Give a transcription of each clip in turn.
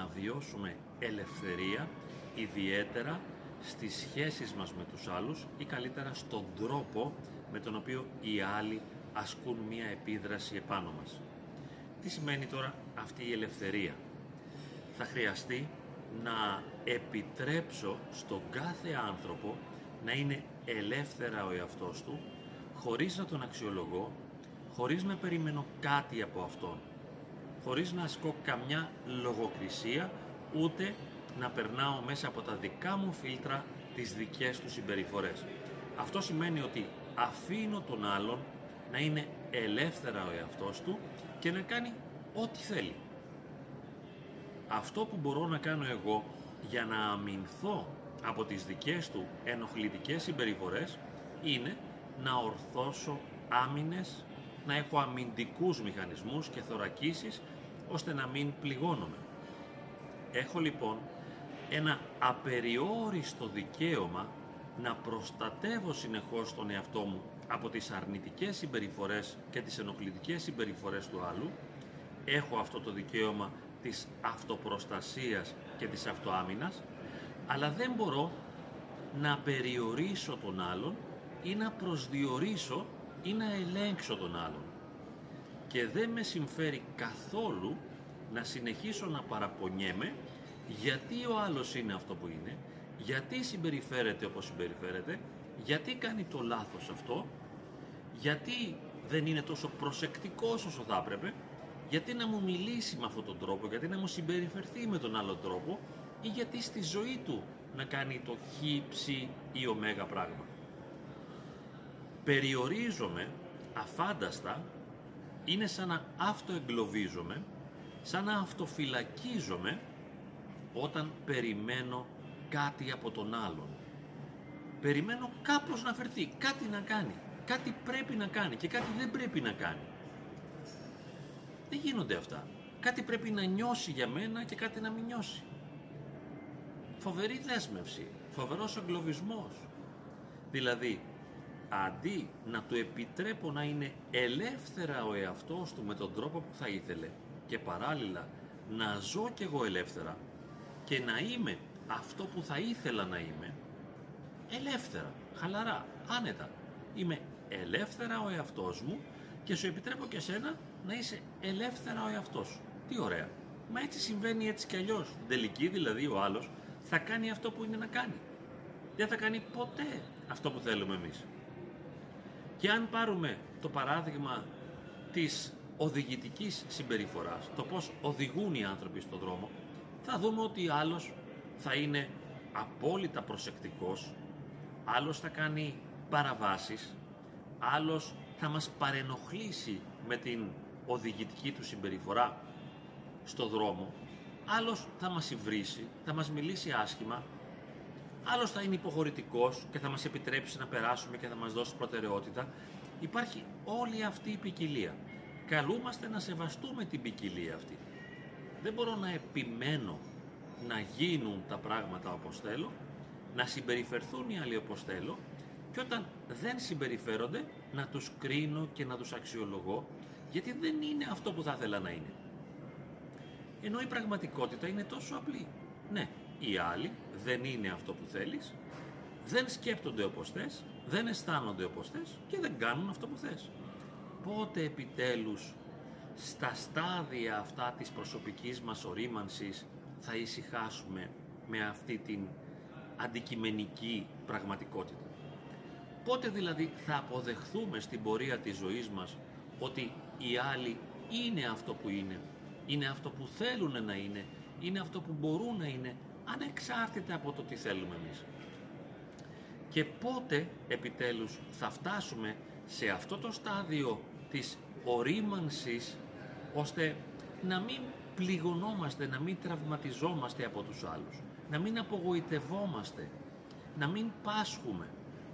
να βιώσουμε ελευθερία ιδιαίτερα στις σχέσεις μας με τους άλλους ή καλύτερα στον τρόπο με τον οποίο οι άλλοι ασκούν μία επίδραση επάνω μας. Τι σημαίνει τώρα αυτή η ελευθερία; Θα χρειαστεί να επιτρέψω στον κάθε άνθρωπο να είναι ελεύθερα ο εαυτός του, χωρίς να τον αξιολογώ, χωρίς να περιμένω κάτι από αυτόν, χωρίς να ασκώ καμιά λογοκρισία, ούτε να περνάω μέσα από τα δικά μου φίλτρα τις δικές τους συμπεριφορές. Αυτό σημαίνει ότι αφήνω τον άλλον να είναι ελεύθερα ο εαυτός του και να κάνει ό,τι θέλει. Αυτό που μπορώ να κάνω εγώ για να αμυνθώ από τις δικές του ενοχλητικές συμπεριφορές είναι να ορθώσω άμυνες, να έχω αμυντικούς μηχανισμούς και θωρακίσεις ώστε να μην πληγώνομαι. Έχω λοιπόν ένα απεριόριστο δικαίωμα να προστατεύω συνεχώς τον εαυτό μου από τις αρνητικές συμπεριφορές και τις ενοχλητικές συμπεριφορές του άλλου. Έχω αυτό το δικαίωμα της αυτοπροστασίας και της αυτοάμυνας, αλλά δεν μπορώ να περιορίσω τον άλλον ή να προσδιορίσω ή να ελέγξω τον άλλον. Και δεν με συμφέρει καθόλου να συνεχίσω να παραπονιέμαι γιατί ο άλλος είναι αυτό που είναι, γιατί συμπεριφέρεται όπως συμπεριφέρεται, γιατί κάνει το λάθος αυτό, γιατί δεν είναι τόσο προσεκτικός όσο θα έπρεπε, γιατί να μου μιλήσει με αυτόν τον τρόπο, γιατί να μου συμπεριφερθεί με τον άλλο τρόπο ή γιατί στη ζωή του να κάνει το χ, ψ ή ω πράγμα. Περιορίζομαι αφάνταστα, είναι σαν να αυτοεγκλωβίζομαι, σαν να αυτοφυλακίζομαι όταν περιμένω κάτι από τον άλλον. Περιμένω κάπως να φερθεί, κάτι να κάνει. Κάτι πρέπει να κάνει και κάτι δεν πρέπει να κάνει. Δεν γίνονται αυτά. Κάτι πρέπει να νιώσει για μένα και κάτι να μην νιώσει. Φοβερή δέσμευση, φοβερός εγκλωβισμός. Δηλαδή, αντί να του επιτρέπω να είναι ελεύθερα ο εαυτός του με τον τρόπο που θα ήθελε και παράλληλα να ζω κι εγώ ελεύθερα και να είμαι αυτό που θα ήθελα να είμαι, ελεύθερα, χαλαρά, άνετα. Είμαι ελεύθερα ο εαυτός μου και σου επιτρέπω και σένα να είσαι ελεύθερα ο εαυτός σου. Τι ωραία. Μα έτσι συμβαίνει έτσι κι αλλιώς. Τελική δηλαδή ο άλλος θα κάνει αυτό που είναι να κάνει. Δεν θα κάνει ποτέ αυτό που θέλουμε εμείς. Και αν πάρουμε το παράδειγμα της οδηγητικής συμπεριφοράς, το πώς οδηγούν οι άνθρωποι στον δρόμο, θα δούμε ότι άλλος θα είναι απόλυτα προσεκτικός, άλλος θα κάνει παραβάσεις, άλλος θα μας παρενοχλήσει με την οδηγητική του συμπεριφορά στο δρόμο, άλλος θα μας υβρίσει, θα μας μιλήσει άσχημα, άλλος θα είναι υποχωρητικός και θα μας επιτρέψει να περάσουμε και θα μας δώσει προτεραιότητα. Υπάρχει όλη αυτή η ποικιλία. Καλούμαστε να σεβαστούμε την ποικιλία αυτή. Δεν μπορώ να επιμένω να γίνουν τα πράγματα όπως θέλω, να συμπεριφερθούν οι άλλοι όπως θέλω και όταν δεν συμπεριφέρονται να τους κρίνω και να τους αξιολογώ γιατί δεν είναι αυτό που θα ήθελα να είναι. Ενώ η πραγματικότητα είναι τόσο απλή. Ναι, οι άλλοι δεν είναι αυτό που θέλεις, δεν σκέπτονται όπως θες, δεν αισθάνονται όπως θες και δεν κάνουν αυτό που θες. Πότε επιτέλους στα στάδια αυτά της προσωπικής μας ορίμανσης θα ησυχάσουμε με αυτή την αντικειμενική πραγματικότητα; Πότε δηλαδή θα αποδεχθούμε στην πορεία της ζωής μας ότι οι άλλοι είναι αυτό που είναι, είναι αυτό που θέλουν να είναι, είναι αυτό που μπορούν να είναι, ανεξάρτητα από το τι θέλουμε εμείς. Και πότε επιτέλους θα φτάσουμε σε αυτό το στάδιο της ορίμανσης ώστε να μην πληγωνόμαστε, να μην τραυματιζόμαστε από τους άλλους, να μην απογοητευόμαστε, να μην πάσχουμε,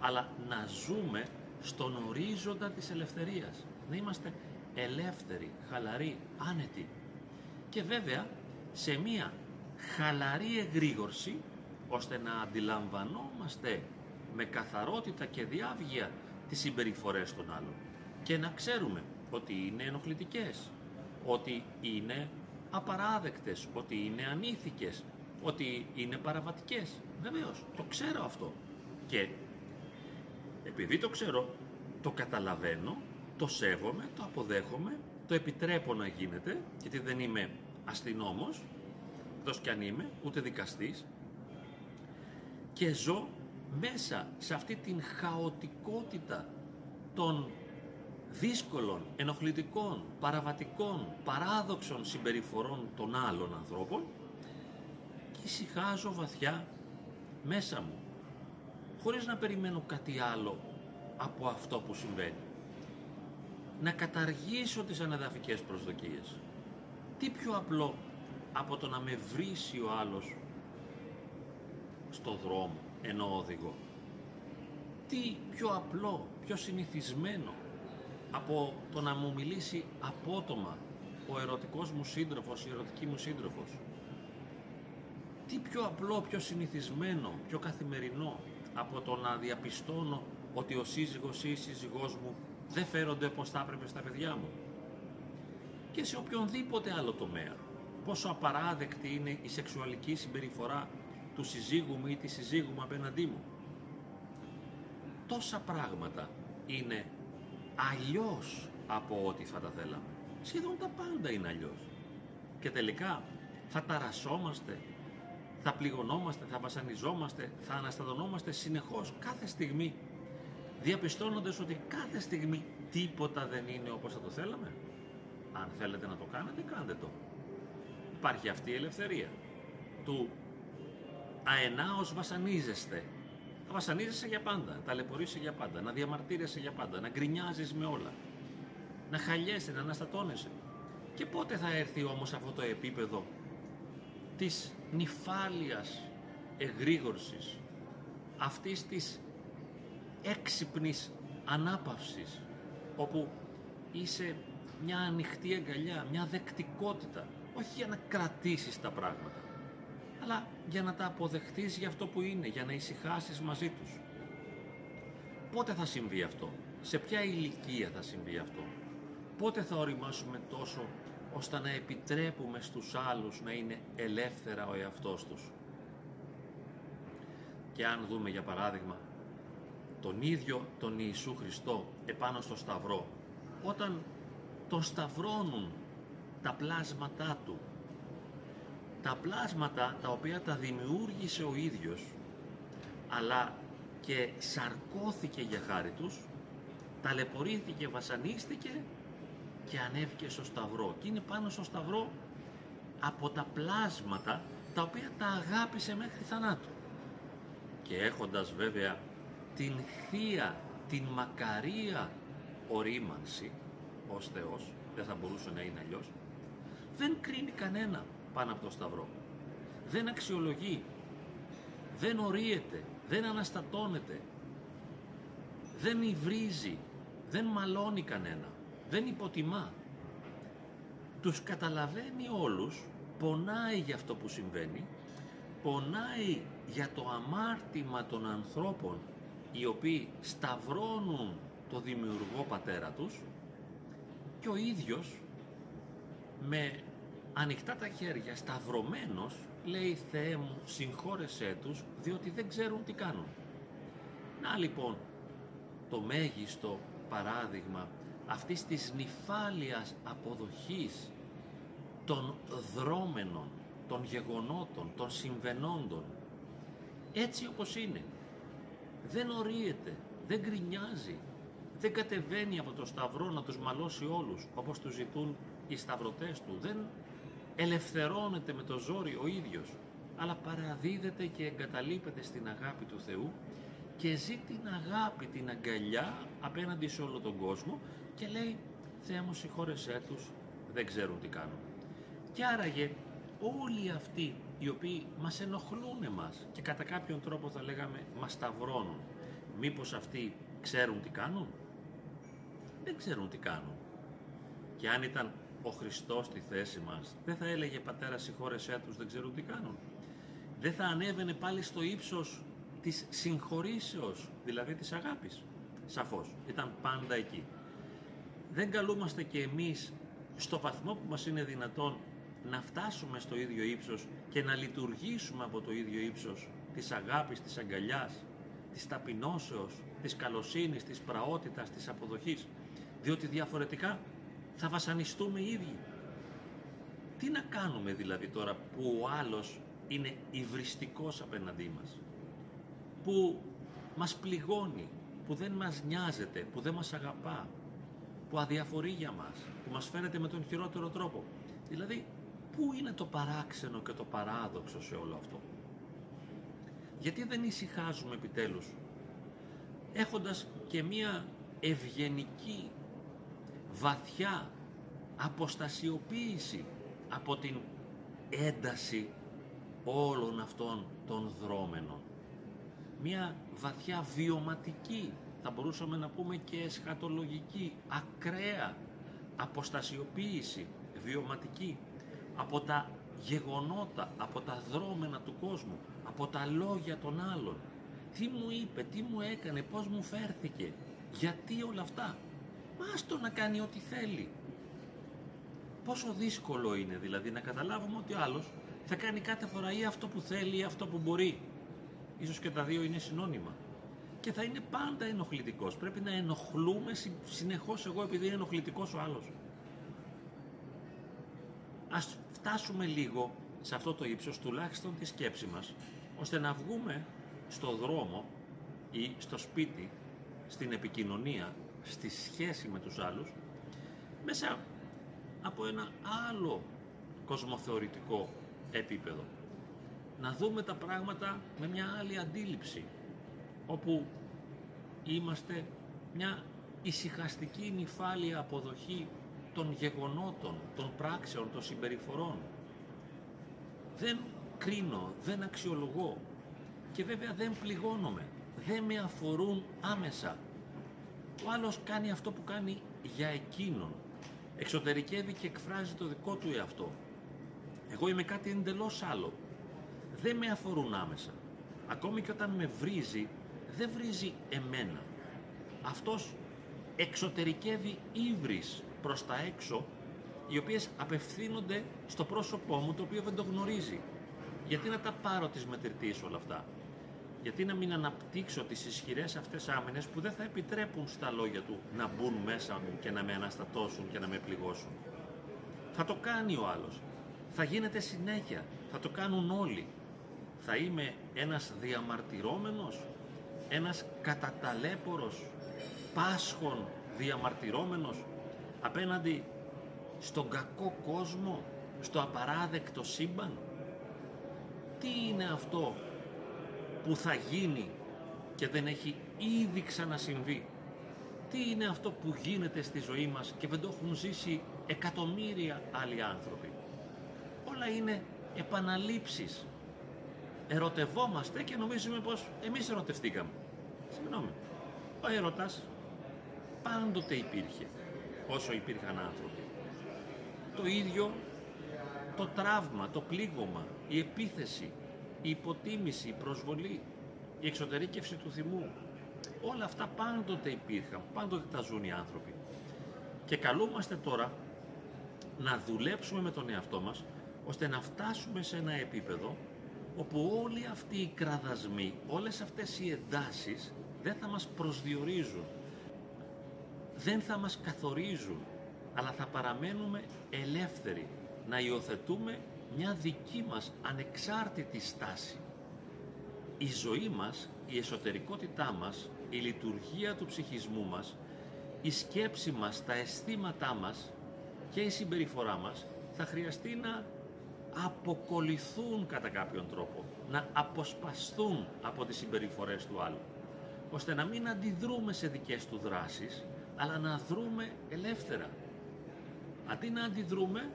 αλλά να ζούμε στον ορίζοντα της ελευθερίας, να είμαστε ελεύθεροι, χαλαροί, άνετοι. Και βέβαια σε μία χαλαρή εγρήγορση ώστε να αντιλαμβανόμαστε με καθαρότητα και διάβγεια τις συμπεριφορές των άλλων και να ξέρουμε ότι είναι ενοχλητικές, ότι είναι απαράδεκτες, ότι είναι ανήθικες, ότι είναι παραβατικές. Βεβαίως, το ξέρω αυτό. Και επειδή το ξέρω, το καταλαβαίνω, το σέβομαι, το αποδέχομαι, το επιτρέπω να γίνεται, γιατί δεν είμαι αστυνόμος, εκτός κι αν είμαι, ούτε δικαστής, και ζω μέσα σε αυτή την χαοτικότητα των δύσκολων, ενοχλητικών, παραβατικών, παράδοξων συμπεριφορών των άλλων ανθρώπων και ησυχάζω βαθιά μέσα μου, χωρίς να περιμένω κάτι άλλο από αυτό που συμβαίνει. Να καταργήσω τις ανεδαφικές προσδοκίες. Τι πιο απλό από το να με βρίσει ο άλλος στο δρόμο ενώ οδηγώ. Τι πιο απλό, πιο συνηθισμένο από το να μου μιλήσει απότομα ο ερωτικός μου σύντροφος, η ερωτική μου σύντροφος. Τι πιο απλό, πιο συνηθισμένο, πιο καθημερινό από το να διαπιστώνω ότι ο σύζυγος ή η σύζυγός μου δεν φέρονται όπως θα έπρεπε στα παιδιά μου. Και σε οποιονδήποτε άλλο τομέα. Πόσο απαράδεκτη είναι η σεξουαλική συμπεριφορά του συζύγου μου ή της συζύγου μου απέναντί μου. Τόσα πράγματα είναι αλλιώς από ό,τι θα τα θέλαμε. Σχεδόν τα πάντα είναι αλλιώς. Και τελικά θα ταρασόμαστε, θα πληγωνόμαστε, θα βασανιζόμαστε, θα αναστατωνόμαστε συνεχώς κάθε στιγμή, διαπιστώνοντας ότι κάθε στιγμή τίποτα δεν είναι όπως θα το θέλαμε. Αν θέλετε να το κάνετε, κάντε το. Υπάρχει αυτή η ελευθερία του αενάως βασανίζεστε. Θα βασανίζεσαι για πάντα, ταλαιπωρείσαι για πάντα, να διαμαρτύρεσαι για πάντα, να γκρινιάζεις με όλα, να χαλιέσαι, να αναστατώνεσαι. Και πότε θα έρθει όμως αυτό το επίπεδο της νυφάλιας εγρήγορσης, αυτής της έξυπνης ανάπαυσης, όπου είσαι μια ανοιχτή αγκαλιά, μια δεκτικότητα, όχι για να κρατήσεις τα πράγματα, αλλά για να τα αποδεχτείς για αυτό που είναι, για να ησυχάσεις μαζί τους. Πότε θα συμβεί αυτό, σε ποια ηλικία θα συμβεί αυτό, πότε θα οριμάσουμε τόσο ώστε να επιτρέπουμε στους άλλους να είναι ελεύθερα ο εαυτός τους; Και αν δούμε για παράδειγμα τον ίδιο τον Ιησού Χριστό επάνω στο Σταυρό, όταν τον σταυρώνουν τα πλάσματά του. Τα πλάσματα τα οποία τα δημιούργησε ο ίδιος αλλά και σαρκώθηκε για χάρη τους ταλαιπωρήθηκε, βασανίστηκε και ανέβηκε στο σταυρό. Και είναι πάνω στο σταυρό από τα πλάσματα τα οποία τα αγάπησε μέχρι θανάτου. Και έχοντας βέβαια την θεία, την μακαρία ορίμανση ως Θεός, δεν θα μπορούσε να είναι αλλιώς, δεν κρίνει κανένα πάνω από το Σταυρό. Δεν αξιολογεί, δεν ορίεται, δεν αναστατώνεται, δεν υβρίζει, δεν μαλώνει κανένα, δεν υποτιμά. Τους καταλαβαίνει όλους, πονάει για αυτό που συμβαίνει, πονάει για το αμάρτημα των ανθρώπων οι οποίοι σταυρώνουν το δημιουργό πατέρα τους. Και ο ίδιος με ανοιχτά τα χέρια, σταυρωμένος, λέει «Θεέ μου, συγχώρεσέ τους, διότι δεν ξέρουν τι κάνουν». Να λοιπόν, το μέγιστο παράδειγμα αυτής της νυφάλιας αποδοχής των δρόμενων, των γεγονότων, των συμβενόντων, έτσι όπως είναι. Δεν ορίεται, δεν γκρινιάζει, δεν κατεβαίνει από το σταυρό να τους μαλώσει όλους, όπως τους ζητούν οι σταυρωτές του. Δεν ελευθερώνεται με το ζόρι ο ίδιος, αλλά παραδίδεται και εγκαταλείπεται στην αγάπη του Θεού και ζει την αγάπη, την αγκαλιά απέναντι σε όλο τον κόσμο και λέει «Θεέ μου συγχώρεσέ τους, δεν ξέρουν τι κάνουν». Και άραγε όλοι αυτοί οι οποίοι μας ενοχλούν εμάς και κατά κάποιον τρόπο θα λέγαμε μας σταυρώνουν, μήπως αυτοί ξέρουν τι κάνουν; Δεν ξέρουν τι κάνουν. Και αν ήταν ο Χριστός στη θέση μας, δεν θα έλεγε «Πατέρα συγχώρεσέ τους, δεν ξέρουν τι κάνουν». Δεν θα ανέβαινε πάλι στο ύψος της συγχωρήσεως, δηλαδή της αγάπης. Σαφώς, ήταν πάντα εκεί. δεν καλούμαστε και εμείς στο βαθμό που μας είναι δυνατόν να φτάσουμε στο ίδιο ύψος και να λειτουργήσουμε από το ίδιο ύψος της αγάπης, της αγκαλιάς, της ταπεινώσεως, της καλοσύνης, της πραότητας, της αποδοχής. Διότι διαφορετικά θα βασανιστούμε οι ίδιοι. Τι να κάνουμε δηλαδή τώρα που ο άλλος είναι υβριστικός απέναντί μας, που μας πληγώνει, που δεν μας νοιάζεται, που δεν μας αγαπά, που αδιαφορεί για μας, που μας φαίνεται με τον χειρότερο τρόπο. Δηλαδή, πού είναι το παράξενο και το παράδοξο σε όλο αυτό; Γιατί δεν ησυχάζουμε επιτέλους, έχοντας και μία ευγενική, βαθιά αποστασιοποίηση από την ένταση όλων αυτών των δρόμενων. Μία βαθιά βιωματική, θα μπορούσαμε να πούμε και εσχατολογική, ακραία αποστασιοποίηση βιωματική από τα γεγονότα, από τα δρόμενα του κόσμου, από τα λόγια των άλλων. Τι μου είπε, τι μου έκανε, πώς μου φέρθηκε, γιατί όλα αυτά. Μάστο να κάνει ό,τι θέλει. Πόσο δύσκολο είναι δηλαδή να καταλάβουμε ότι ο άλλος θα κάνει κάθε φορά ή αυτό που θέλει ή αυτό που μπορεί. Ίσως και τα δύο είναι συνώνυμα. Και θα είναι πάντα ενοχλητικός. Πρέπει να ενοχλούμε συνεχώς εγώ επειδή είναι ενοχλητικός ο άλλος. Ας φτάσουμε λίγο σε αυτό το ύψος τουλάχιστον τη σκέψη μας, ώστε να βγούμε στο δρόμο ή στο σπίτι, στην επικοινωνία, στη σχέση με τους άλλους, μέσα από ένα άλλο κοσμοθεωρητικό επίπεδο. Να δούμε τα πράγματα με μια άλλη αντίληψη, όπου είμαστε μια ησυχαστική νυφάλια αποδοχή των γεγονότων, των πράξεων, των συμπεριφορών. Δεν κρίνω, δεν αξιολογώ και βέβαια δεν πληγώνομαι, δεν με αφορούν άμεσα. Ο άλλος κάνει αυτό που κάνει για εκείνον. Εξωτερικεύει και εκφράζει το δικό του εαυτό. Εγώ είμαι κάτι εντελώς άλλο. Δεν με αφορούν άμεσα. Ακόμη και όταν με βρίζει, δεν βρίζει εμένα. Αυτός εξωτερικεύει ύβρις προς τα έξω, οι οποίες απευθύνονται στο πρόσωπό μου, το οποίο δεν το γνωρίζει. Γιατί να τα πάρω τις μετρητής όλα αυτά; Γιατί να μην αναπτύξω τις ισχυρές αυτές άμυνες που δεν θα επιτρέπουν στα λόγια του να μπουν μέσα μου και να με αναστατώσουν και να με πληγώσουν. Θα το κάνει ο άλλος. Θα γίνεται συνέχεια. Θα το κάνουν όλοι. Θα είμαι ένας διαμαρτυρόμενος, ένας καταταλέπορος, πάσχων διαμαρτυρόμενος απέναντι στον κακό κόσμο, στο απαράδεκτο σύμπαν. Τι είναι αυτό που θα γίνει και δεν έχει ήδη ξανασυμβεί. Τι είναι αυτό που γίνεται στη ζωή μας και δεν το έχουν ζήσει εκατομμύρια άλλοι άνθρωποι; Όλα είναι επαναλήψεις. Ερωτευόμαστε και νομίζουμε πως εμείς ερωτευτήκαμε. Συγγνώμη. Ο έρωτας πάντοτε υπήρχε όσο υπήρχαν άνθρωποι. Το ίδιο το τραύμα, το πλήγωμα, η επίθεση, η υποτίμηση, η προσβολή, η εξωτερήκευση του θυμού. Όλα αυτά πάντοτε υπήρχαν, πάντοτε τα ζουν οι άνθρωποι. Και καλούμαστε τώρα να δουλέψουμε με τον εαυτό μας, ώστε να φτάσουμε σε ένα επίπεδο όπου όλοι αυτοί οι κραδασμοί, όλες αυτές οι εντάσεις δεν θα μας προσδιορίζουν, δεν θα μας καθορίζουν, αλλά θα παραμένουμε ελεύθεροι να υιοθετούμε μια δική μας ανεξάρτητη στάση. Η ζωή μας, η εσωτερικότητά μας, η λειτουργία του ψυχισμού μας, η σκέψη μας, τα αισθήματά μας και η συμπεριφορά μας θα χρειαστεί να αποκολληθούν κατά κάποιον τρόπο, να αποσπαστούν από τις συμπεριφορές του άλλου, ώστε να μην αντιδρούμε σε δικές του δράσεις, αλλά να δρούμε ελεύθερα. Αντί να αντιδρούμε,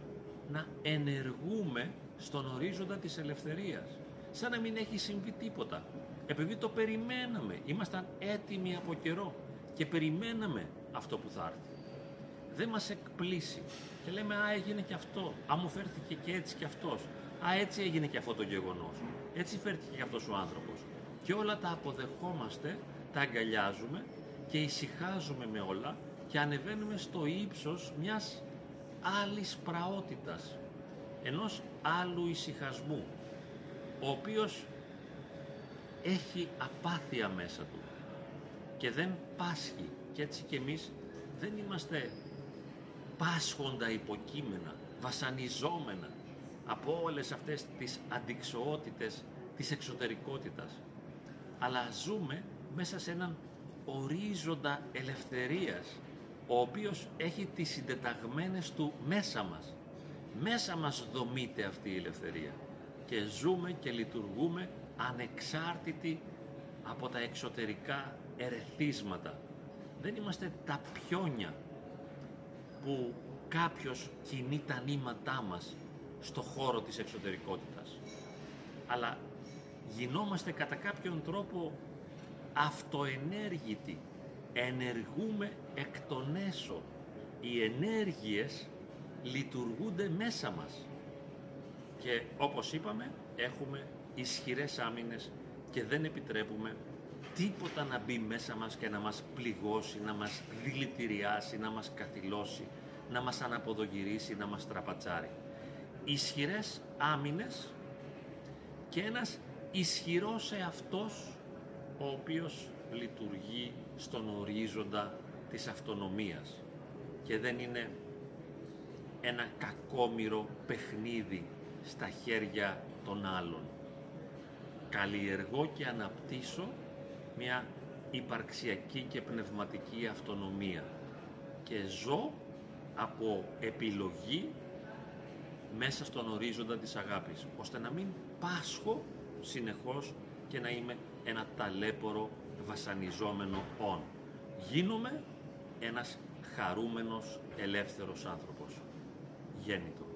να ενεργούμε στον ορίζοντα της ελευθερίας. Σαν να μην έχει συμβεί τίποτα. Επειδή το περιμέναμε, ήμασταν έτοιμοι από καιρό και περιμέναμε αυτό που θα έρθει. Δεν μας εκπλήσει και λέμε «Α, έγινε και αυτό, α, μου φέρθηκε και έτσι και αυτός, α, έτσι έγινε και αυτό το γεγονός, έτσι φέρθηκε και αυτός ο άνθρωπος». Και όλα τα αποδεχόμαστε, τα αγκαλιάζουμε και ησυχάζουμε με όλα και ανεβαίνουμε στο ύψος μιας άλλης πραότητας, ενός άλλου ησυχασμού, ο οποίος έχει απάθεια μέσα του και δεν πάσχει. Και έτσι και εμείς δεν είμαστε πάσχοντα υποκείμενα, βασανιζόμενα από όλες αυτές τις αντικσοότητες της εξωτερικότητας αλλά ζούμε μέσα σε έναν ορίζοντα ελευθερίας ο οποίος έχει τις συντεταγμένες του μέσα μας. Μέσα μας δομείται αυτή η ελευθερία και ζούμε και λειτουργούμε ανεξάρτητοι από τα εξωτερικά ερεθίσματα. Δεν είμαστε τα πιόνια που κάποιος κινεί τα νήματά μας στο χώρο της εξωτερικότητας. Αλλά γινόμαστε κατά κάποιον τρόπο αυτοενέργητοι. Ενεργούμε εκ των έσω. Οι ενέργειες λειτουργούνται μέσα μας. Και όπως είπαμε, έχουμε ισχυρές άμυνες και δεν επιτρέπουμε τίποτα να μπει μέσα μας και να μας πληγώσει, να μας δηλητηριάσει, να μας καθυλώσει, να μας αναποδογυρίσει, να μας τραπατσάρει. Ισχυρές άμυνες και ένας ισχυρός εαυτός ο οποίος λειτουργεί στον ορίζοντα της αυτονομίας και δεν είναι ένα κακόμοιρο παιχνίδι στα χέρια των άλλων. Καλλιεργώ και αναπτύσσω μια υπαρξιακή και πνευματική αυτονομία και ζω από επιλογή μέσα στον ορίζοντα της αγάπης, ώστε να μην πάσχω συνεχώς και να είμαι ένα ταλέπορο βασανιζόμενο όν. Γίνομαι ένας χαρούμενος ελεύθερος άνθρωπος. Γέννητος.